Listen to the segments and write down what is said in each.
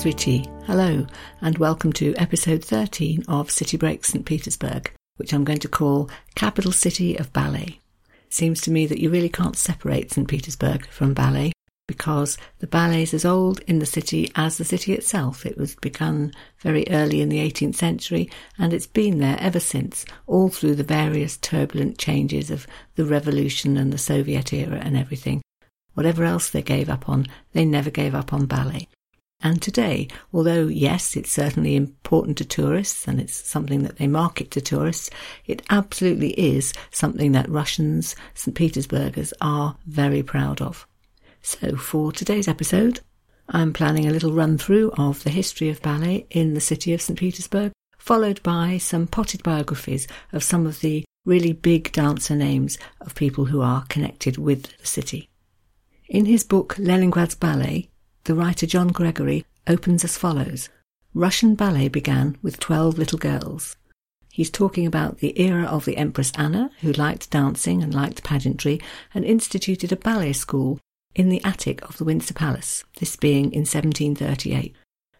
Masriti. Hello, and welcome to episode 13 of City Break St. Petersburg, which I'm going to call Capital City of Ballet. Seems to me that you really can't separate St. Petersburg from ballet because the ballet is as old in the city as the city itself. It was begun very early in the 18th century and it's been there ever since, all through the various turbulent changes of the revolution and the Soviet era and everything. Whatever else they gave up on, they never gave up on ballet. And today, although yes, it's certainly important to tourists and it's something that they market to tourists, it absolutely is something that Russians, St. Petersburgers are very proud of. So for today's episode, I'm planning a little run through of the history of ballet in the city of St. Petersburg, followed by some potted biographies of some of the really big dancer names of people who are connected with the city. In his book Leningrad's Ballet, the writer John Gregory opens as follows Russian ballet began with 12 little girls. He's talking about the era of the Empress Anna, who liked dancing and liked pageantry, and instituted a ballet school in the attic of the Winter Palace, this being in 1738.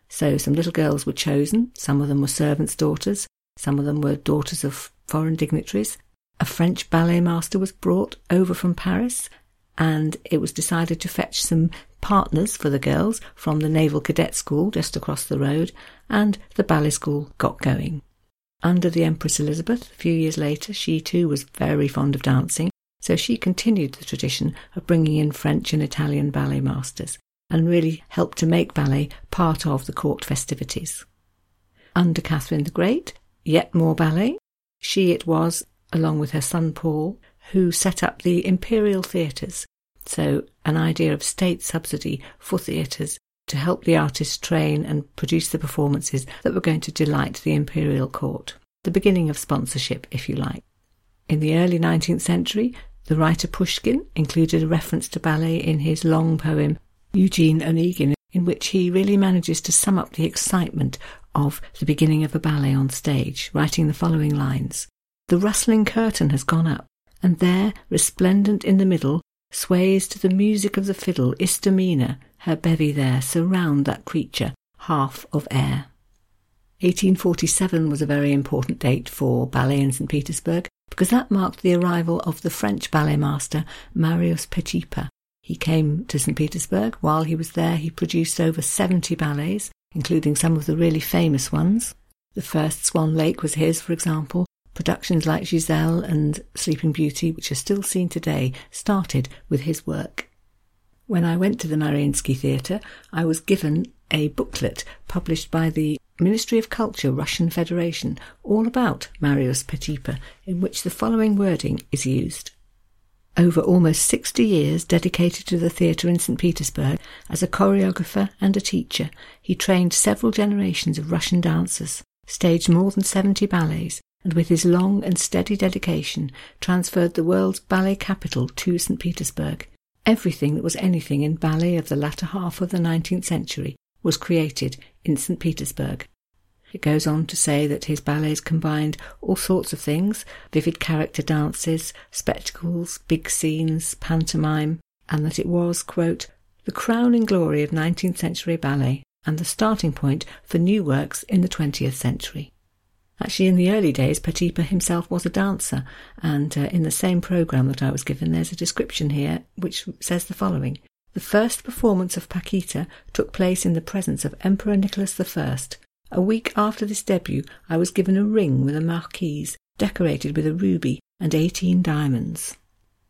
So some little girls were chosen, some of them were servants' daughters, some of them were daughters of foreign dignitaries. A French ballet master was brought over from Paris, and it was decided to fetch some partners for the girls from the Naval Cadet School just across the road, and the ballet school got going. Under the Empress Elizabeth, a few years later, she too was very fond of dancing, so she continued the tradition of bringing in French and Italian ballet masters and really helped to make ballet part of the court festivities. Under Catherine the Great, yet more ballet. She it was, along with her son Paul, who set up the imperial theatres so, an idea of state subsidy for theatres to help the artists train and produce the performances that were going to delight the imperial court. The beginning of sponsorship, if you like. In the early 19th century, the writer Pushkin included a reference to ballet in his long poem Eugene Onegin, in which he really manages to sum up the excitement of the beginning of a ballet on stage, writing the following lines The rustling curtain has gone up, and there, resplendent in the middle, Sways to the music of the fiddle, Istomina, her bevy there, surround that creature, half of air. 1847 was a very important date for ballet in St. Petersburg because that marked the arrival of the French ballet master Marius Petipa. He came to St. Petersburg. While he was there, he produced over 70 ballets, including some of the really famous ones. The first Swan Lake was his, for example, Productions like Giselle and Sleeping Beauty, which are still seen today, started with his work. When I went to the Mariinsky Theatre, I was given a booklet published by the Ministry of Culture Russian Federation all about Marius Petipa, in which the following wording is used. Over almost 60 years dedicated to the theatre in St. Petersburg as a choreographer and a teacher, he trained several generations of Russian dancers, staged more than 70 ballets, and with his long and steady dedication transferred the world's ballet capital to St. Petersburg. Everything that was anything in ballet of the latter half of the 19th century was created in St. Petersburg. It goes on to say that his ballets combined all sorts of things vivid character dances, spectacles, big scenes, pantomime, and that it was, quote, the crowning glory of 19th century ballet and the starting point for new works in the 20th century. Actually, in the early days, Petipa himself was a dancer, and uh, in the same programme that I was given, there's a description here which says the following. The first performance of Paquita took place in the presence of Emperor Nicholas I. A week after this debut, I was given a ring with a marquise decorated with a ruby and 18 diamonds.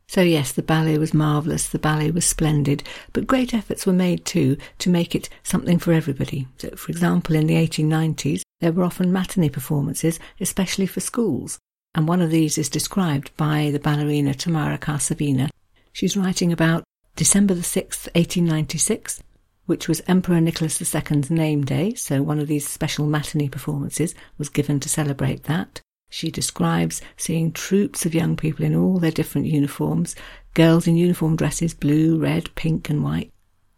So, yes, the ballet was marvellous, the ballet was splendid, but great efforts were made too to make it something for everybody. So, for example, in the 1890s, there were often matinee performances, especially for schools, and one of these is described by the ballerina Tamara Karsavina. She's writing about December the 6th, 1896, which was Emperor Nicholas II's name day, so one of these special matinee performances was given to celebrate that. She describes seeing troops of young people in all their different uniforms, girls in uniform dresses, blue, red, pink, and white,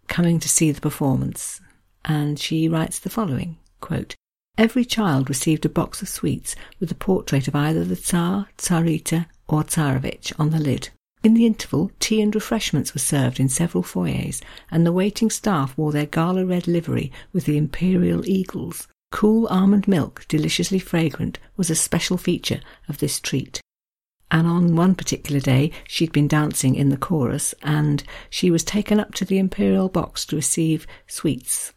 coming to see the performance. And she writes the following quote, Every child received a box of sweets with a portrait of either the Tsar, Tsarita, or Tsarevich on the lid. In the interval, tea and refreshments were served in several foyers, and the waiting staff wore their gala red livery with the imperial eagles. Cool almond milk, deliciously fragrant, was a special feature of this treat. And on one particular day, she'd been dancing in the chorus, and she was taken up to the imperial box to receive sweets.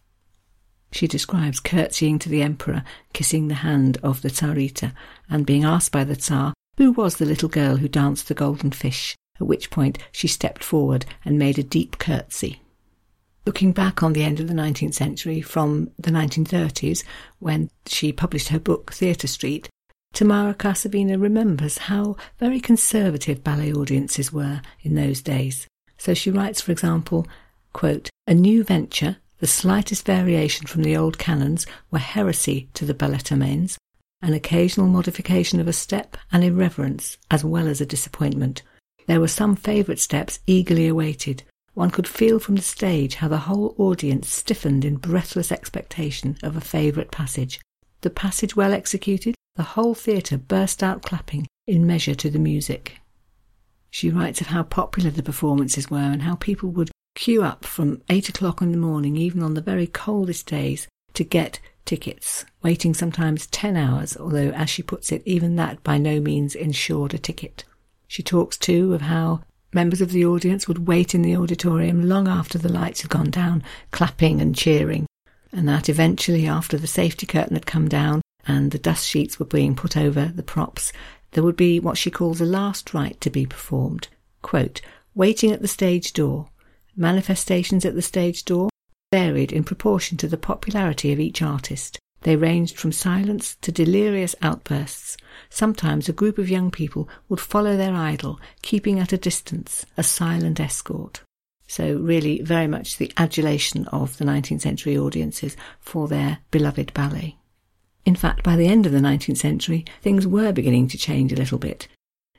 She describes curtsying to the emperor, kissing the hand of the Tsarita, and being asked by the Tsar who was the little girl who danced the golden fish, at which point she stepped forward and made a deep curtsy. Looking back on the end of the 19th century from the 1930s, when she published her book Theatre Street, Tamara Karsavina remembers how very conservative ballet audiences were in those days. So she writes, for example, quote, A new venture, the slightest variation from the old canons, were heresy to the balletomanes, an occasional modification of a step, an irreverence, as well as a disappointment. There were some favourite steps eagerly awaited. One could feel from the stage how the whole audience stiffened in breathless expectation of a favourite passage. The passage well executed, the whole theatre burst out clapping in measure to the music. She writes of how popular the performances were and how people would queue up from eight o'clock in the morning, even on the very coldest days, to get tickets, waiting sometimes 10 hours, although, as she puts it, even that by no means ensured a ticket. She talks too of how members of the audience would wait in the auditorium long after the lights had gone down, clapping and cheering, and that eventually, after the safety curtain had come down and the dust sheets were being put over the props, there would be what she calls a last rite to be performed. Quote, waiting at the stage door. Manifestations at the stage door varied in proportion to the popularity of each artist. They ranged from silence to delirious outbursts. Sometimes a group of young people would follow their idol, keeping at a distance, a silent escort. So, really, very much the adulation of the 19th century audiences for their beloved ballet. In fact, by the end of the 19th century, things were beginning to change a little bit.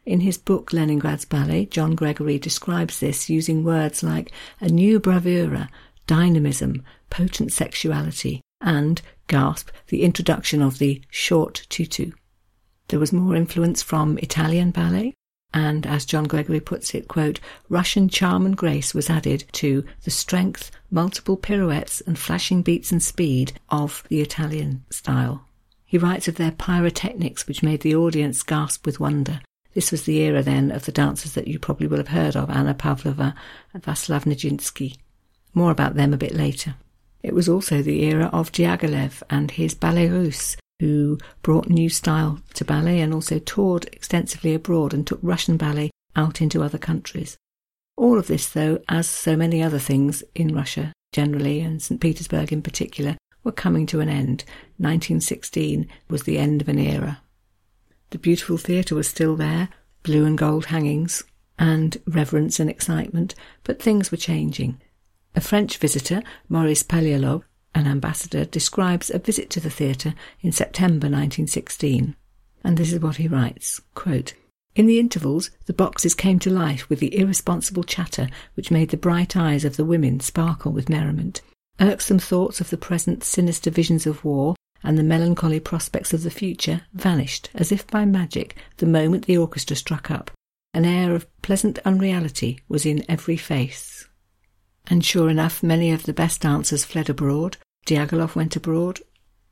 In his book Leningrad's Ballet, John Gregory describes this using words like a new bravura, dynamism, potent sexuality, and, gasp, the introduction of the short tutu. There was more influence from Italian ballet, and as John Gregory puts it, quote, Russian charm and grace was added to the strength, multiple pirouettes, and flashing beats and speed of the Italian style. He writes of their pyrotechnics, which made the audience gasp with wonder. This was the era then of the dancers that you probably will have heard of, Anna Pavlova and Vaslav Nijinsky. More about them a bit later. It was also the era of Diaghilev and his Ballet Russe, who brought new style to ballet and also toured extensively abroad and took Russian ballet out into other countries. All of this, though, as so many other things in Russia generally and St. Petersburg in particular, were coming to an end. 1916 was the end of an era. The beautiful theatre was still there, blue and gold hangings, and reverence and excitement, but things were changing. A French visitor, Maurice Paléologue, an ambassador, describes a visit to the theatre in September 1916. And this is what he writes quote, In the intervals, the boxes came to life with the irresponsible chatter which made the bright eyes of the women sparkle with merriment. Irksome thoughts of the present sinister visions of war and the melancholy prospects of the future vanished as if by magic the moment the orchestra struck up. An air of pleasant unreality was in every face. And sure enough, many of the best dancers fled abroad. Diaghilev went abroad.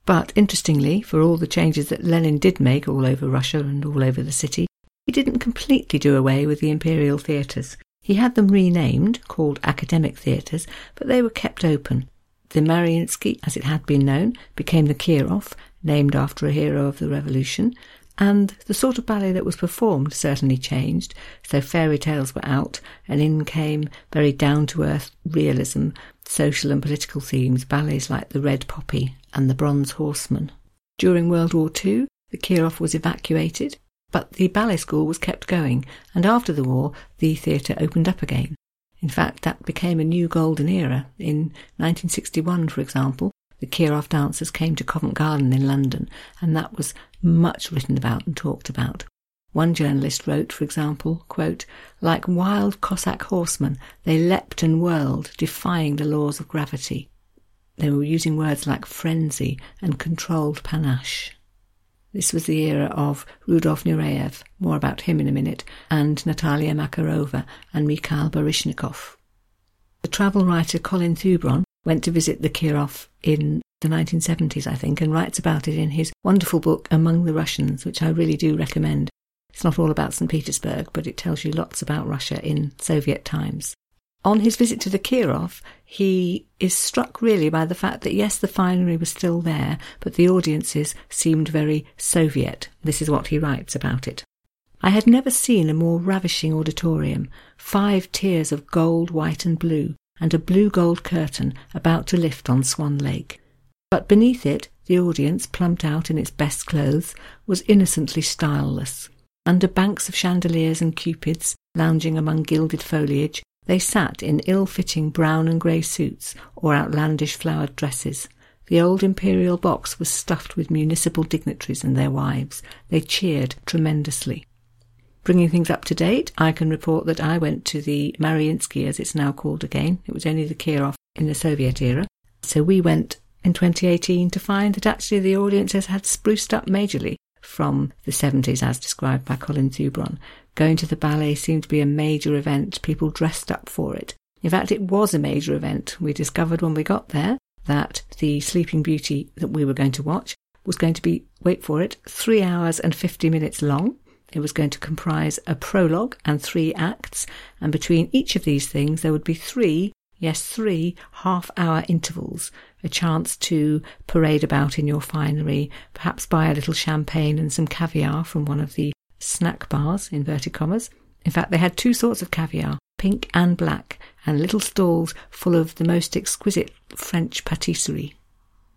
But interestingly, for all the changes that Lenin did make all over Russia and all over the city, he didn't completely do away with the imperial theatres. He had them renamed, called academic theatres, but they were kept open. The Mariinsky, as it had been known, became the Kirov, named after a hero of the revolution, and the sort of ballet that was performed certainly changed, so fairy tales were out, and in came very down to earth realism, social and political themes, ballets like The Red Poppy and The Bronze Horseman. During World War II, the Kirov was evacuated, but the ballet school was kept going, and after the war, the theatre opened up again. In fact, that became a new golden era. In 1961, for example, the Kirov dancers came to Covent Garden in London, and that was much written about and talked about. One journalist wrote, for example, quote, like wild Cossack horsemen, they leapt and whirled, defying the laws of gravity. They were using words like frenzy and controlled panache. This was the era of Rudolf Nureyev, more about him in a minute, and Natalia Makarova and Mikhail Baryshnikov. The travel writer Colin Thubron went to visit the Kirov in the 1970s, I think, and writes about it in his wonderful book Among the Russians, which I really do recommend. It's not all about St. Petersburg, but it tells you lots about Russia in Soviet times. On his visit to the Kirov, he is struck really by the fact that yes, the finery was still there, but the audiences seemed very Soviet. This is what he writes about it. I had never seen a more ravishing auditorium, five tiers of gold, white, and blue, and a blue gold curtain about to lift on Swan Lake. But beneath it, the audience, plumped out in its best clothes, was innocently styleless. Under banks of chandeliers and cupids, lounging among gilded foliage, they sat in ill-fitting brown and grey suits or outlandish flowered dresses. The old imperial box was stuffed with municipal dignitaries and their wives. They cheered tremendously. Bringing things up to date, I can report that I went to the Mariinsky, as it's now called again. It was only the Kirov in the Soviet era. So we went in 2018 to find that actually the audiences had spruced up majorly from the 70s as described by Colin Thubron. Going to the ballet seemed to be a major event, people dressed up for it. In fact, it was a major event. We discovered when we got there that the Sleeping Beauty that we were going to watch was going to be, wait for it, three hours and 50 minutes long. It was going to comprise a prologue and three acts, and between each of these things there would be three, yes, three half hour intervals, a chance to parade about in your finery, perhaps buy a little champagne and some caviar from one of the snack bars, inverted commas. In fact, they had two sorts of caviar, pink and black, and little stalls full of the most exquisite French patisserie.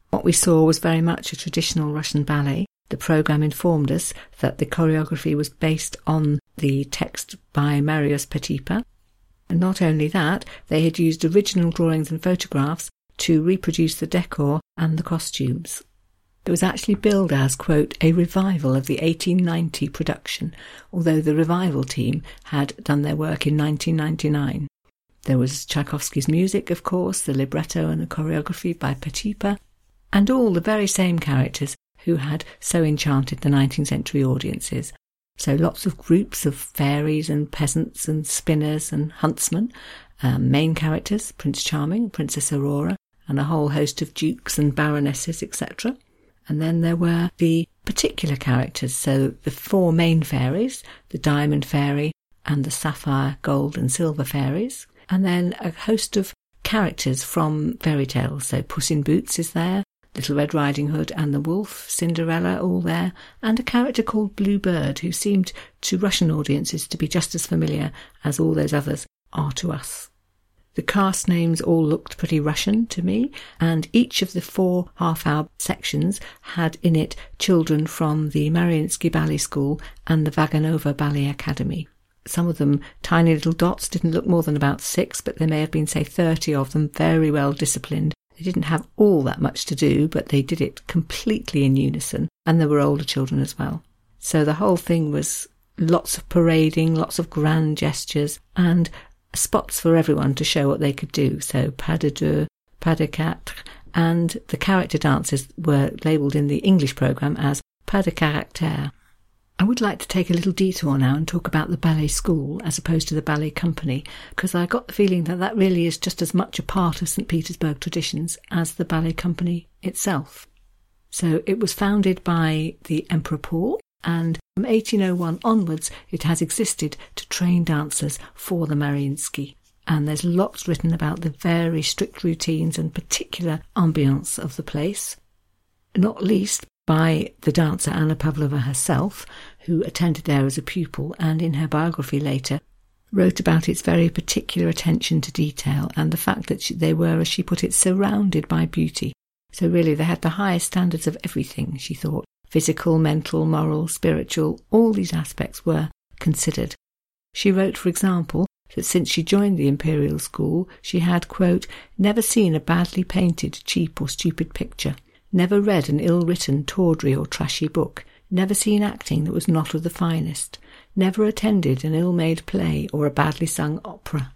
What we saw was very much a traditional Russian ballet. The programme informed us that the choreography was based on the text by Marius Petipa. And not only that, they had used original drawings and photographs to reproduce the decor and the costumes. It was actually billed as, quote, a revival of the 1890 production, although the revival team had done their work in 1999. There was Tchaikovsky's music, of course, the libretto and the choreography by Petipa, and all the very same characters who had so enchanted the 19th century audiences. So lots of groups of fairies and peasants and spinners and huntsmen, um, main characters, Prince Charming, Princess Aurora, and a whole host of dukes and baronesses, etc. And then there were the particular characters. So the four main fairies, the diamond fairy and the sapphire, gold and silver fairies. And then a host of characters from fairy tales. So Puss in Boots is there, Little Red Riding Hood and the Wolf, Cinderella, all there, and a character called Blue Bird, who seemed to Russian audiences to be just as familiar as all those others are to us. The cast names all looked pretty Russian to me, and each of the four half hour sections had in it children from the Mariinsky Ballet School and the Vaganova Ballet Academy. Some of them, tiny little dots, didn't look more than about six, but there may have been, say, 30 of them, very well disciplined. They didn't have all that much to do, but they did it completely in unison, and there were older children as well. So the whole thing was lots of parading, lots of grand gestures, and spots for everyone to show what they could do. So pas de deux, pas de quatre, and the character dances were labelled in the English programme as pas de caractère. I would like to take a little detour now and talk about the ballet school as opposed to the ballet company, because I got the feeling that that really is just as much a part of St. Petersburg traditions as the ballet company itself. So it was founded by the Emperor Paul and from 1801 onwards it has existed to train dancers for the Mariinsky. And there's lots written about the very strict routines and particular ambiance of the place, not least by the dancer Anna Pavlova herself, who attended there as a pupil and in her biography later wrote about its very particular attention to detail and the fact that they were, as she put it, surrounded by beauty. So really they had the highest standards of everything, she thought, Physical, mental, moral, spiritual, all these aspects were considered. She wrote, for example, that since she joined the Imperial School, she had, quote, never seen a badly painted, cheap, or stupid picture, never read an ill written, tawdry, or trashy book, never seen acting that was not of the finest, never attended an ill made play or a badly sung opera,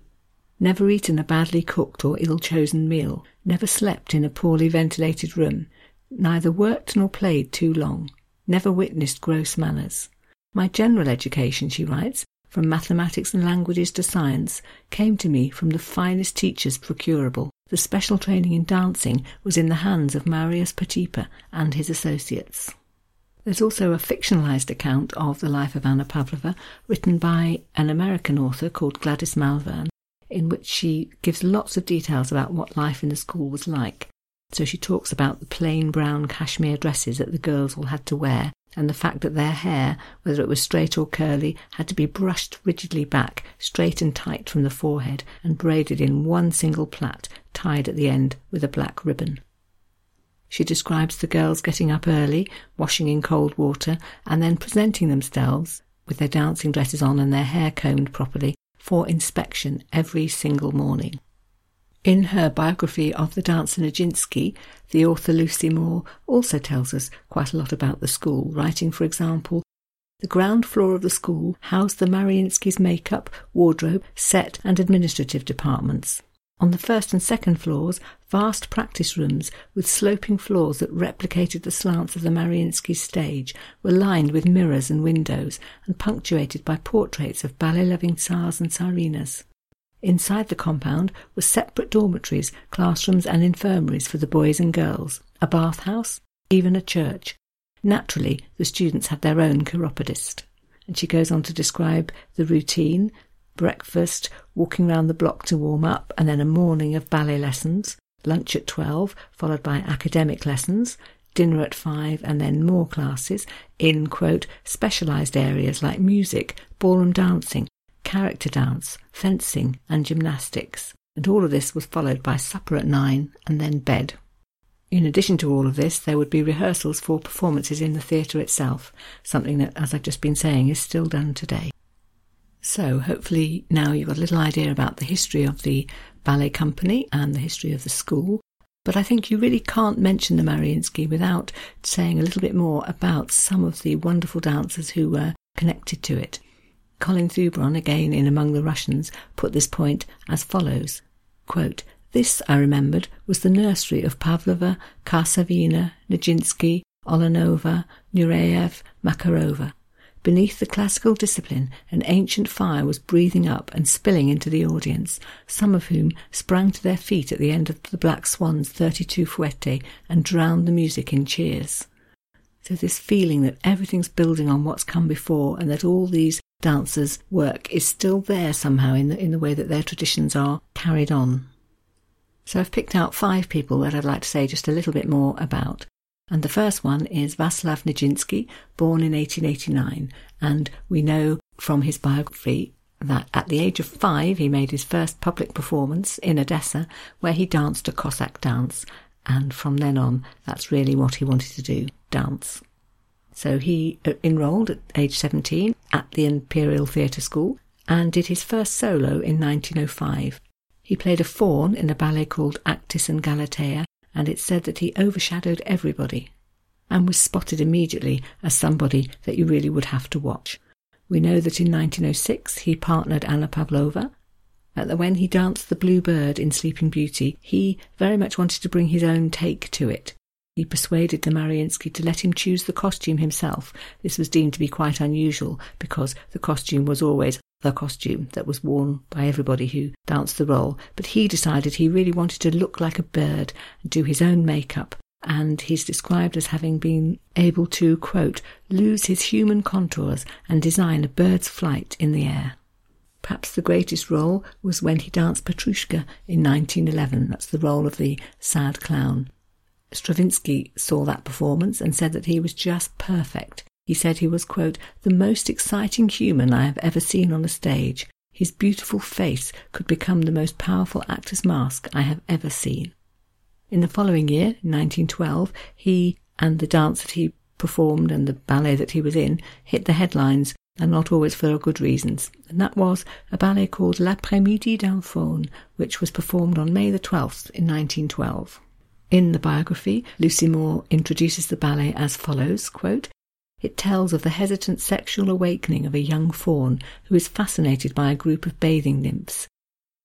never eaten a badly cooked or ill chosen meal, never slept in a poorly ventilated room, neither worked nor played too long, never witnessed gross manners. My general education, she writes, from mathematics and languages to science, came to me from the finest teachers procurable. The special training in dancing was in the hands of Marius Petipa and his associates. There's also a fictionalized account of the life of Anna Pavlova written by an American author called Gladys Malvern, in which she gives lots of details about what life in the school was like. So she talks about the plain brown cashmere dresses that the girls all had to wear, and the fact that their hair, whether it was straight or curly, had to be brushed rigidly back, straight and tight from the forehead, and braided in one single plait, tied at the end with a black ribbon. She describes the girls getting up early, washing in cold water, and then presenting themselves, with their dancing dresses on and their hair combed properly, for inspection every single morning. In her biography of the dancer Nijinsky, the author Lucy Moore also tells us quite a lot about the school, writing, for example, the ground floor of the school housed the Mariinskys' makeup, wardrobe, set, and administrative departments. On the first and second floors, vast practice rooms with sloping floors that replicated the slants of the Mariinsky stage were lined with mirrors and windows and punctuated by portraits of ballet-loving tsars and tsarinas. Inside the compound were separate dormitories, classrooms and infirmaries for the boys and girls, a bathhouse, even a church. Naturally, the students had their own chiropodist. And she goes on to describe the routine, breakfast, walking round the block to warm up, and then a morning of ballet lessons, lunch at 12, followed by academic lessons, dinner at 5, and then more classes in, quote, specialised areas like music, ballroom dancing, character dance, fencing, and gymnastics. And all of this was followed by supper at 9 and then bed. In addition to all of this, there would be rehearsals for performances in the theatre itself, something that, as I've just been saying, is still done today. So, hopefully, now you've got a little idea about the history of the ballet company and the history of the school. But I think you really can't mention the Mariinsky without saying a little bit more about some of the wonderful dancers who were connected to it. Colin Thubron, again in Among the Russians, put this point as follows quote, This, I remembered, was the nursery of Pavlova, Karsavina, Nijinsky, Ulanova, Nureyev, Makarova. Beneath the classical discipline, an ancient fire was breathing up and spilling into the audience, some of whom sprang to their feet at the end of the Black Swan's 32 fouette and drowned the music in cheers. So this feeling that everything's building on what's come before and that all these dancers' work is still there somehow in the, in the way that their traditions are carried on. So I've picked out five people that I'd like to say just a little bit more about. And the first one is Vaslav Nijinsky, born in 1889. And we know from his biography that at the age of five he made his first public performance in Odessa, where he danced a Cossack dance. And from then on, that's really what he wanted to do dance. So he uh, enrolled at age 17 at the Imperial Theatre School and did his first solo in 1905. He played a faun in a ballet called Acis and Galatea and it said that he overshadowed everybody and was spotted immediately as somebody that you really would have to watch. We know that in 1906 he partnered Anna Pavlova, that when he danced the Blue Bird in Sleeping Beauty, he very much wanted to bring his own take to it. He persuaded the Mariinsky to let him choose the costume himself. This was deemed to be quite unusual because the costume was always the costume that was worn by everybody who danced the role, but he decided he really wanted to look like a bird and do his own makeup. And he's described as having been able to, quote, lose his human contours and design a bird's flight in the air. Perhaps the greatest role was when he danced Petrushka in 1911. That's the role of the sad clown. Stravinsky saw that performance and said that he was just perfect. He said he was, quote, the most exciting human I have ever seen on a stage. His beautiful face could become the most powerful actor's mask I have ever seen. In the following year, 1912, he and the dance that he performed and the ballet that he was in hit the headlines, and not always for good reasons. And that was a ballet called L'après-midi d'un faune, which was performed on May the 12th in 1912. In the biography, Lucy Moore introduces the ballet as follows, quote, it tells of the hesitant sexual awakening of a young faun who is fascinated by a group of bathing nymphs.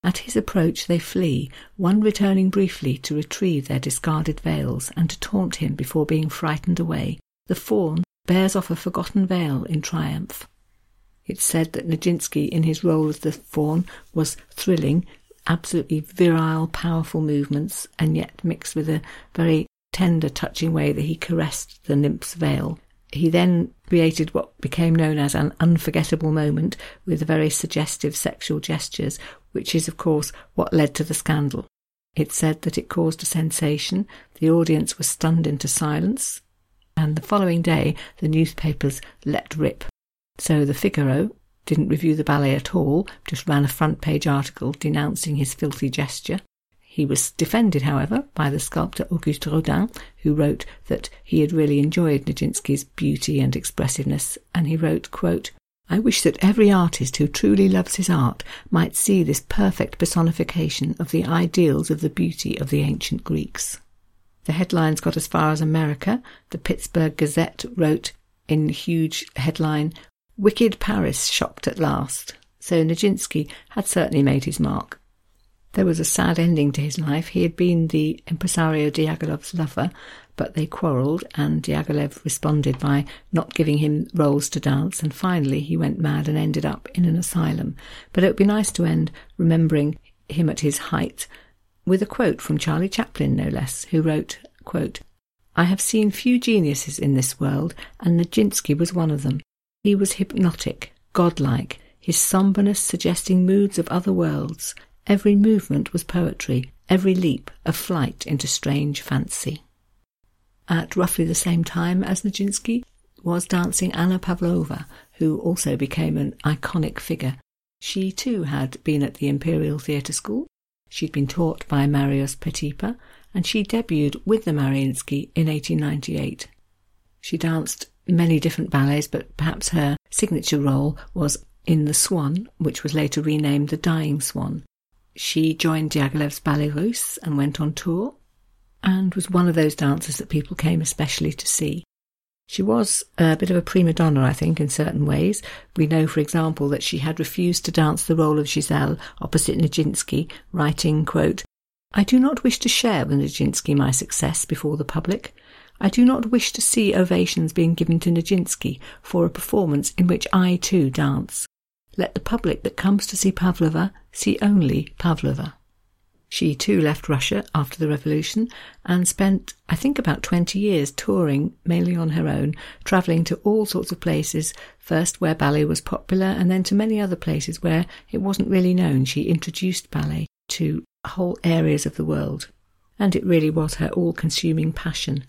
At his approach they flee, one returning briefly to retrieve their discarded veils and to taunt him before being frightened away. The faun, bears off a forgotten veil in triumph. It's said that Nijinsky, in his role as the faun, was thrilling, absolutely virile, powerful movements, and yet mixed with a very tender, touching way that he caressed the nymph's veil. He then created what became known as an unforgettable moment with very suggestive sexual gestures, which is, of course, what led to the scandal. It said that it caused a sensation, the audience was stunned into silence, and the following day the newspapers let rip. So the Figaro didn't review the ballet at all, just ran a front page article denouncing his filthy gesture. He was defended, however, by the sculptor Auguste Rodin, who wrote that he had really enjoyed Nijinsky's beauty and expressiveness, and he wrote, quote, I wish that every artist who truly loves his art might see this perfect personification of the ideals of the beauty of the ancient Greeks. The headlines got as far as America. The Pittsburgh Gazette wrote in huge headline, Wicked Paris shocked at last. So Nijinsky had certainly made his mark. There was a sad ending to his life. He had been the impresario Diaghilev's lover, but they quarrelled, and Diaghilev responded by not giving him roles to dance, and finally he went mad and ended up in an asylum. But it would be nice to end remembering him at his height with a quote from Charlie Chaplin, no less, who wrote, quote, I have seen few geniuses in this world, and Nijinsky was one of them. He was hypnotic, godlike, his sombreness suggesting moods of other worlds, Every movement was poetry, every leap a flight into strange fancy. At roughly the same time as Nijinsky was dancing Anna Pavlova, who also became an iconic figure. She too had been at the Imperial Theatre School. She'd been taught by Marius Petipa, and she debuted with the Mariinsky in 1898. She danced many different ballets, but perhaps her signature role was in The Swan, which was later renamed The Dying Swan, she joined Diaghilev's Ballet Russe and went on tour and was one of those dancers that people came especially to see. She was a bit of a prima donna, I think, in certain ways. We know, for example, that she had refused to dance the role of Giselle opposite Nijinsky, writing, quote, I do not wish to share with Nijinsky my success before the public. I do not wish to see ovations being given to Nijinsky for a performance in which I too dance. Let the public that comes to see Pavlova see only Pavlova. She too left Russia after the revolution and spent, I think, about 20 years touring, mainly on her own, travelling to all sorts of places, first where ballet was popular and then to many other places where it wasn't really known. She introduced ballet to whole areas of the world. And it really was her all consuming passion.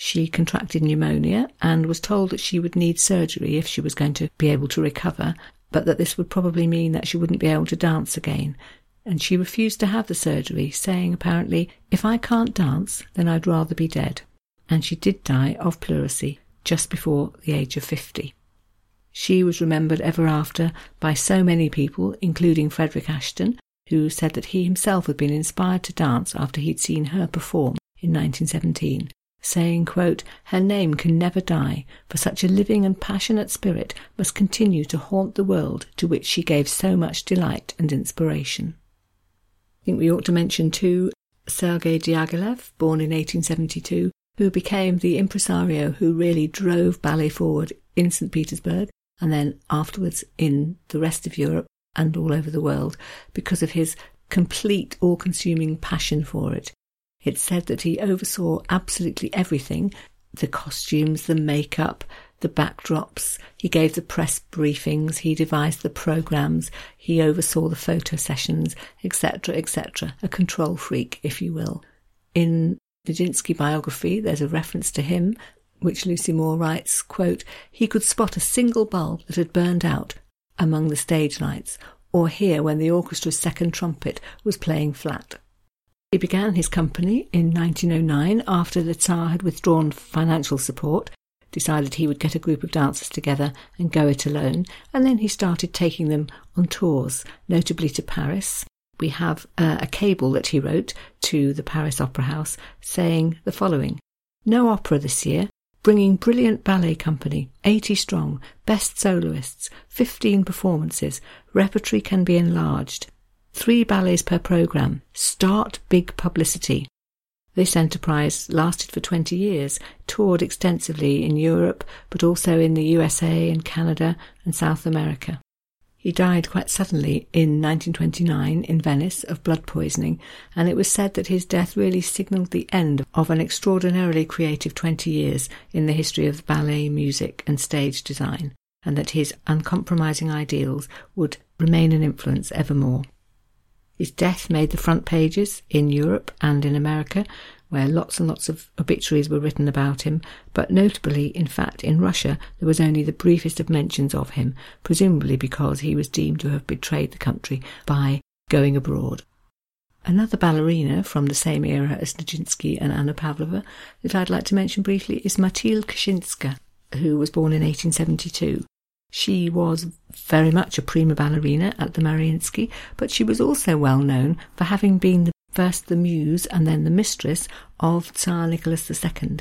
She contracted pneumonia and was told that she would need surgery if she was going to be able to recover, but that this would probably mean that she wouldn't be able to dance again. And she refused to have the surgery, saying apparently, If I can't dance, then I'd rather be dead. And she did die of pleurisy just before the age of 50. She was remembered ever after by so many people, including Frederick Ashton, who said that he himself had been inspired to dance after he'd seen her perform in 1917 saying, quote, Her name can never die, for such a living and passionate spirit must continue to haunt the world to which she gave so much delight and inspiration. I think we ought to mention too Sergei Diaghilev, born in 1872, who became the impresario who really drove ballet forward in St. Petersburg and then afterwards in the rest of Europe and all over the world because of his complete, all consuming passion for it. It said that he oversaw absolutely everything the costumes, the makeup, the backdrops. He gave the press briefings, he devised the programs, he oversaw the photo sessions, etc., etc. A control freak, if you will. In the Nijinsky biography, there's a reference to him, which Lucy Moore writes, quote, he could spot a single bulb that had burned out among the stage lights, or hear when the orchestra's second trumpet was playing flat. He began his company in 1909 after the Tsar had withdrawn financial support, decided he would get a group of dancers together and go it alone, and then he started taking them on tours, notably to Paris. We have uh, a cable that he wrote to the Paris Opera House saying the following No opera this year, bringing brilliant ballet company, 80 strong, best soloists, 15 performances, repertory can be enlarged three ballets per program. Start big publicity. This enterprise lasted for 20 years, toured extensively in Europe, but also in the USA and Canada and South America. He died quite suddenly in 1929 in Venice of blood poisoning, and it was said that his death really signalled the end of an extraordinarily creative 20 years in the history of ballet music and stage design, and that his uncompromising ideals would remain an influence evermore. His death made the front pages in Europe and in America, where lots and lots of obituaries were written about him, but notably, in fact, in Russia, there was only the briefest of mentions of him, presumably because he was deemed to have betrayed the country by going abroad. Another ballerina from the same era as Nijinsky and Anna Pavlova that I'd like to mention briefly is Mathilde Kschinska, who was born in 1872. She was very much a prima ballerina at the Mariinsky, but she was also well known for having been the, first the muse and then the mistress of Tsar Nicholas II,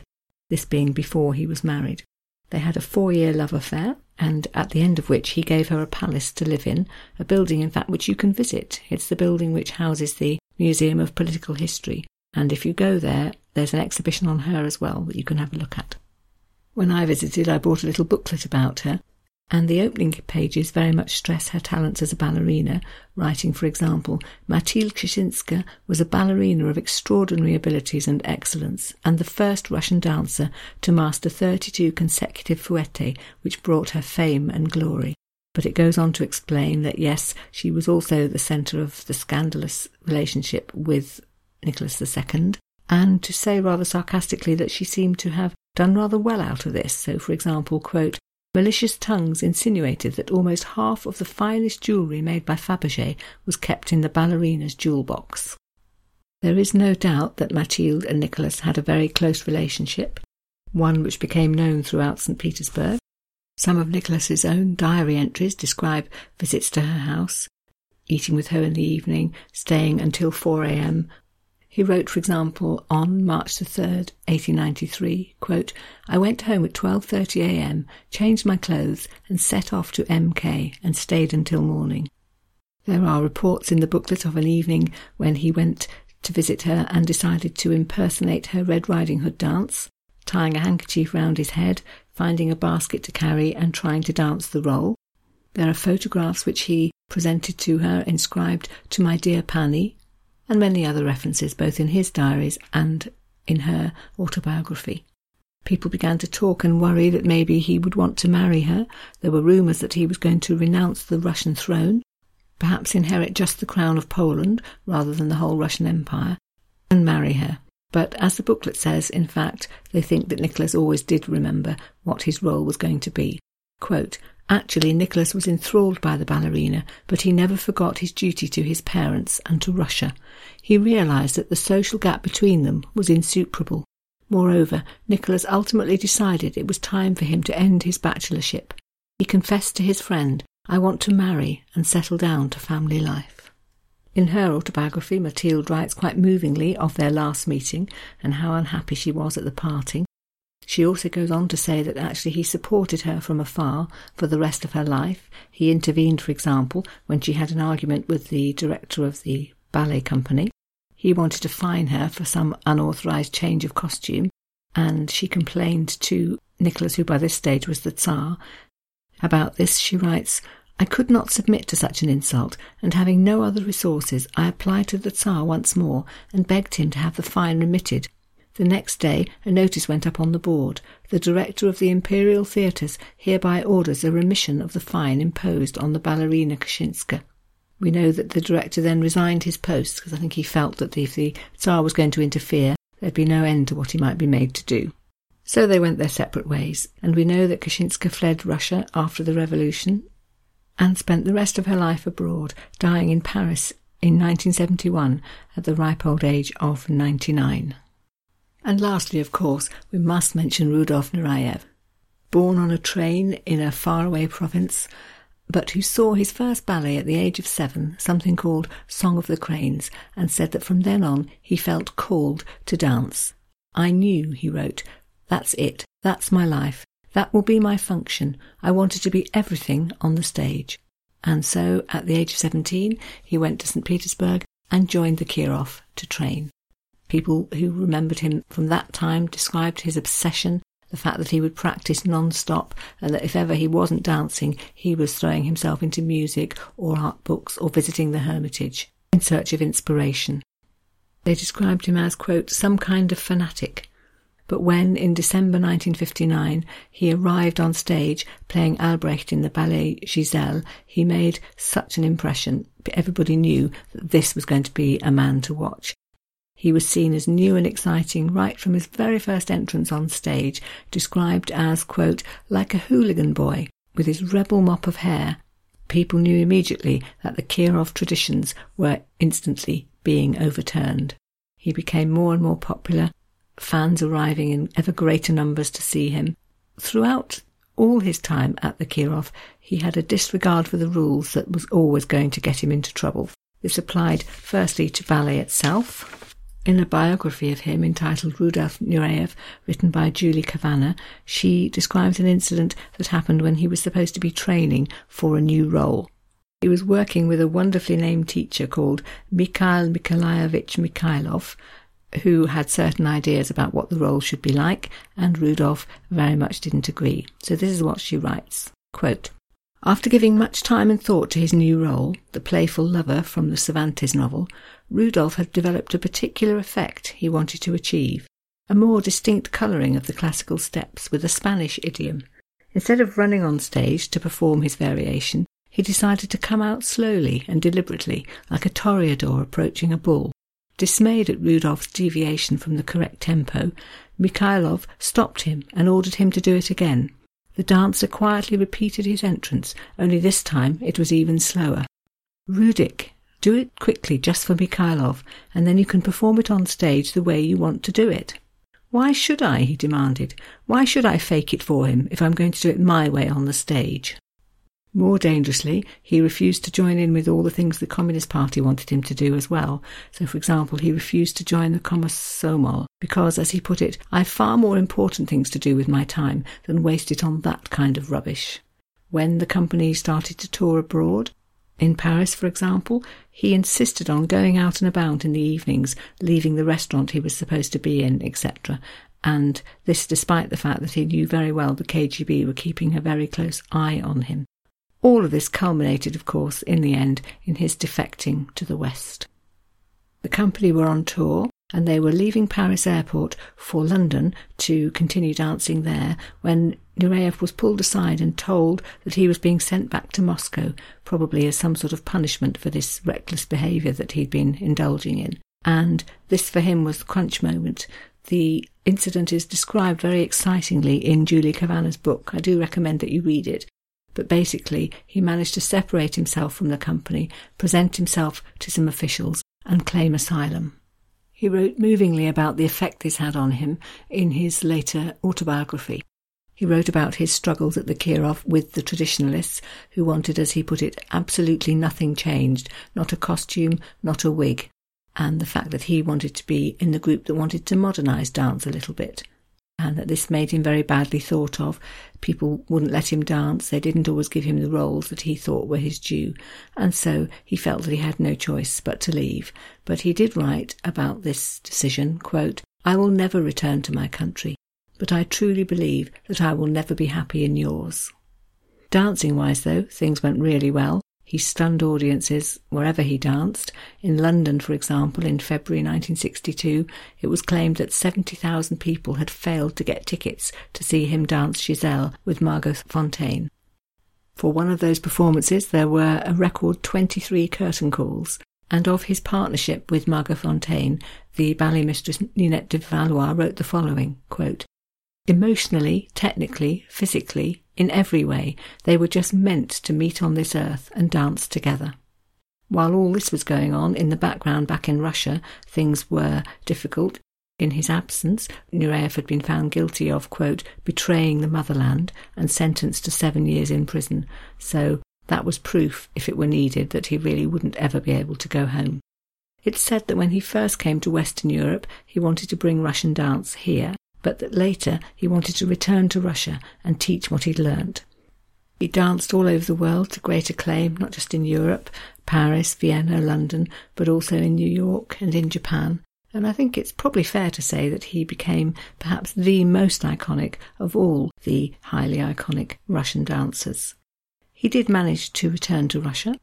this being before he was married. They had a four year love affair, and at the end of which he gave her a palace to live in, a building, in fact, which you can visit. It's the building which houses the Museum of Political History, and if you go there, there's an exhibition on her as well that you can have a look at. When I visited, I bought a little booklet about her, and the opening pages very much stress her talents as a ballerina, writing, for example, Mathilde Kschinska was a ballerina of extraordinary abilities and excellence, and the first Russian dancer to master 32 consecutive fouettes, which brought her fame and glory. But it goes on to explain that yes, she was also the centre of the scandalous relationship with Nicholas II, and to say rather sarcastically that she seemed to have done rather well out of this. So, for example, quote, Malicious tongues insinuated that almost half of the finest jewellery made by Fabergé was kept in the ballerina's jewel box. There is no doubt that Mathilde and Nicholas had a very close relationship, one which became known throughout St. Petersburg. Some of Nicholas's own diary entries describe visits to her house, eating with her in the evening, staying until 4 a.m., he wrote, for example, on March the 3rd, 1893, quote, I went home at 12.30 a.m., changed my clothes, and set off to MK and stayed until morning. There are reports in the booklet of an evening when he went to visit her and decided to impersonate her Red Riding Hood dance, tying a handkerchief round his head, finding a basket to carry, and trying to dance the role. There are photographs which he presented to her inscribed, To my dear Pani, and many other references both in his diaries and in her autobiography. People began to talk and worry that maybe he would want to marry her. There were rumours that he was going to renounce the Russian throne, perhaps inherit just the crown of Poland rather than the whole Russian Empire, and marry her. But as the booklet says, in fact, they think that Nicholas always did remember what his role was going to be. Quote, Actually, Nicholas was enthralled by the ballerina, but he never forgot his duty to his parents and to Russia. He realized that the social gap between them was insuperable. Moreover, Nicholas ultimately decided it was time for him to end his bachelorship. He confessed to his friend, I want to marry and settle down to family life. In her autobiography, Mathilde writes quite movingly of their last meeting and how unhappy she was at the parting. She also goes on to say that actually he supported her from afar for the rest of her life. He intervened, for example, when she had an argument with the director of the ballet company. He wanted to fine her for some unauthorized change of costume, and she complained to Nicholas, who by this stage was the Tsar. About this, she writes, I could not submit to such an insult, and having no other resources, I applied to the Tsar once more and begged him to have the fine remitted. The next day, a notice went up on the board. The director of the Imperial Theatres hereby orders a remission of the fine imposed on the ballerina Kschinska. We know that the director then resigned his post because I think he felt that if the Tsar was going to interfere, there'd be no end to what he might be made to do. So they went their separate ways, and we know that Kschinska fled Russia after the revolution and spent the rest of her life abroad, dying in Paris in 1971 at the ripe old age of 99. And lastly, of course, we must mention Rudolf Nureyev. Born on a train in a faraway province, but who saw his first ballet at the age of seven, something called Song of the Cranes, and said that from then on he felt called to dance. I knew, he wrote, that's it, that's my life, that will be my function. I wanted to be everything on the stage. And so, at the age of 17, he went to St. Petersburg and joined the Kirov to train. People who remembered him from that time described his obsession, the fact that he would practice non-stop, and that if ever he wasn't dancing, he was throwing himself into music or art books or visiting the Hermitage in search of inspiration. They described him as, quote, some kind of fanatic. But when, in December 1959, he arrived on stage playing Albrecht in the ballet Giselle, he made such an impression. Everybody knew that this was going to be a man to watch. He was seen as new and exciting right from his very first entrance on stage, described as, quote, like a hooligan boy with his rebel mop of hair. People knew immediately that the Kirov traditions were instantly being overturned. He became more and more popular, fans arriving in ever greater numbers to see him. Throughout all his time at the Kirov, he had a disregard for the rules that was always going to get him into trouble. This applied firstly to ballet itself, in a biography of him entitled Rudolf Nureyev, written by Julie Kavanagh, she describes an incident that happened when he was supposed to be training for a new role. He was working with a wonderfully named teacher called Mikhail Mikhailovich Mikhailov, who had certain ideas about what the role should be like, and Rudolf very much didn't agree. So this is what she writes. Quote, after giving much time and thought to his new role, the playful lover from the Cervantes novel, Rudolf had developed a particular effect he wanted to achieve, a more distinct colouring of the classical steps with a Spanish idiom. Instead of running on stage to perform his variation, he decided to come out slowly and deliberately, like a toreador approaching a bull. Dismayed at Rudolf's deviation from the correct tempo, Mikhailov stopped him and ordered him to do it again. The dancer quietly repeated his entrance, only this time it was even slower. Rudik, do it quickly just for Mikhailov, and then you can perform it on stage the way you want to do it. Why should I? he demanded. Why should I fake it for him if I'm going to do it my way on the stage? More dangerously, he refused to join in with all the things the Communist Party wanted him to do as well. So, for example, he refused to join the Komsomol because, as he put it, I have far more important things to do with my time than waste it on that kind of rubbish. When the company started to tour abroad, in Paris, for example, he insisted on going out and about in the evenings, leaving the restaurant he was supposed to be in, etc. And this despite the fact that he knew very well the KGB were keeping a very close eye on him. All of this culminated, of course, in the end in his defecting to the West. The company were on tour and they were leaving Paris airport for London to continue dancing there when Nureyev was pulled aside and told that he was being sent back to Moscow, probably as some sort of punishment for this reckless behaviour that he'd been indulging in. And this for him was the crunch moment. The incident is described very excitingly in Julie Kavanagh's book. I do recommend that you read it but basically he managed to separate himself from the company, present himself to some officials, and claim asylum. He wrote movingly about the effect this had on him in his later autobiography. He wrote about his struggles at the Kirov with the traditionalists, who wanted, as he put it, absolutely nothing changed, not a costume, not a wig, and the fact that he wanted to be in the group that wanted to modernise dance a little bit and that this made him very badly thought of. People wouldn't let him dance, they didn't always give him the roles that he thought were his due, and so he felt that he had no choice but to leave. But he did write about this decision, quote, I will never return to my country, but I truly believe that I will never be happy in yours. Dancing wise, though, things went really well. He stunned audiences wherever he danced. In London, for example, in February 1962, it was claimed that 70,000 people had failed to get tickets to see him dance Giselle with Margot Fonteyn. For one of those performances, there were a record 23 curtain calls, and of his partnership with Margot Fonteyn, the ballet mistress Ninette de Valois wrote the following quote, Emotionally, technically, physically, in every way, they were just meant to meet on this earth and dance together. While all this was going on in the background back in Russia, things were difficult. In his absence, Nureyev had been found guilty of, quote, betraying the motherland and sentenced to seven years in prison. So that was proof, if it were needed, that he really wouldn't ever be able to go home. It's said that when he first came to Western Europe, he wanted to bring Russian dance here, but that later he wanted to return to Russia and teach what he'd learnt. He danced all over the world to great acclaim, not just in Europe, Paris, Vienna, London, but also in New York and in Japan. and I think it's probably fair to say that he became perhaps the most iconic of all the highly iconic Russian dancers. He did manage to return to Russia.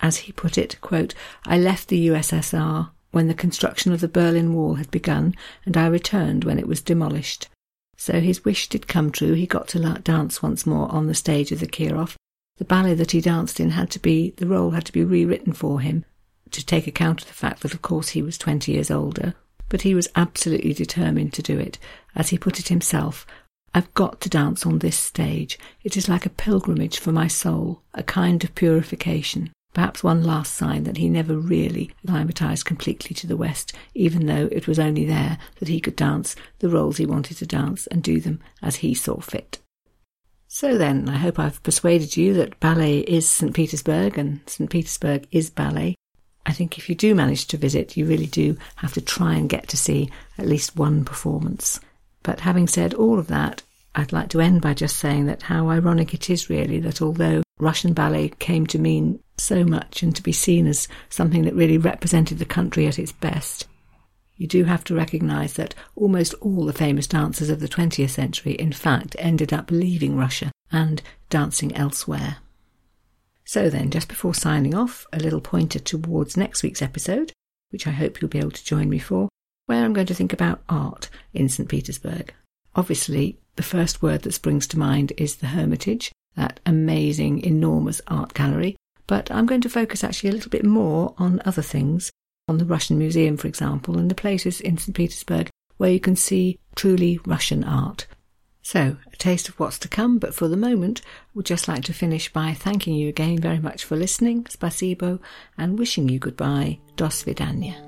As he put it, quote, I left the USSR when the construction of the Berlin Wall had begun, and I returned when it was demolished. So his wish did come true. He got to dance once more on the stage of the Kirov. The ballet that he danced in had to be, the role had to be rewritten for him to take account of the fact that, of course, he was 20 years older. But he was absolutely determined to do it. As he put it himself, I've got to dance on this stage. It is like a pilgrimage for my soul, a kind of purification. Perhaps one last sign that he never really acclimatized completely to the West, even though it was only there that he could dance the roles he wanted to dance and do them as he saw fit. So then, I hope I've persuaded you that ballet is St. Petersburg and St. Petersburg is ballet. I think if you do manage to visit, you really do have to try and get to see at least one performance. But having said all of that, I'd like to end by just saying that how ironic it is really that although Russian ballet came to mean so much and to be seen as something that really represented the country at its best, you do have to recognise that almost all the famous dancers of the 20th century, in fact, ended up leaving Russia and dancing elsewhere. So then, just before signing off, a little pointer towards next week's episode, which I hope you'll be able to join me for, where I'm going to think about art in St. Petersburg. Obviously, the first word that springs to mind is the Hermitage, that amazing, enormous art gallery, but I'm going to focus actually a little bit more on other things, on the Russian Museum, for example, and the places in St. Petersburg where you can see truly Russian art. So, a taste of what's to come, but for the moment, I would just like to finish by thanking you again very much for listening, spasibo, and wishing you goodbye, dos vidania.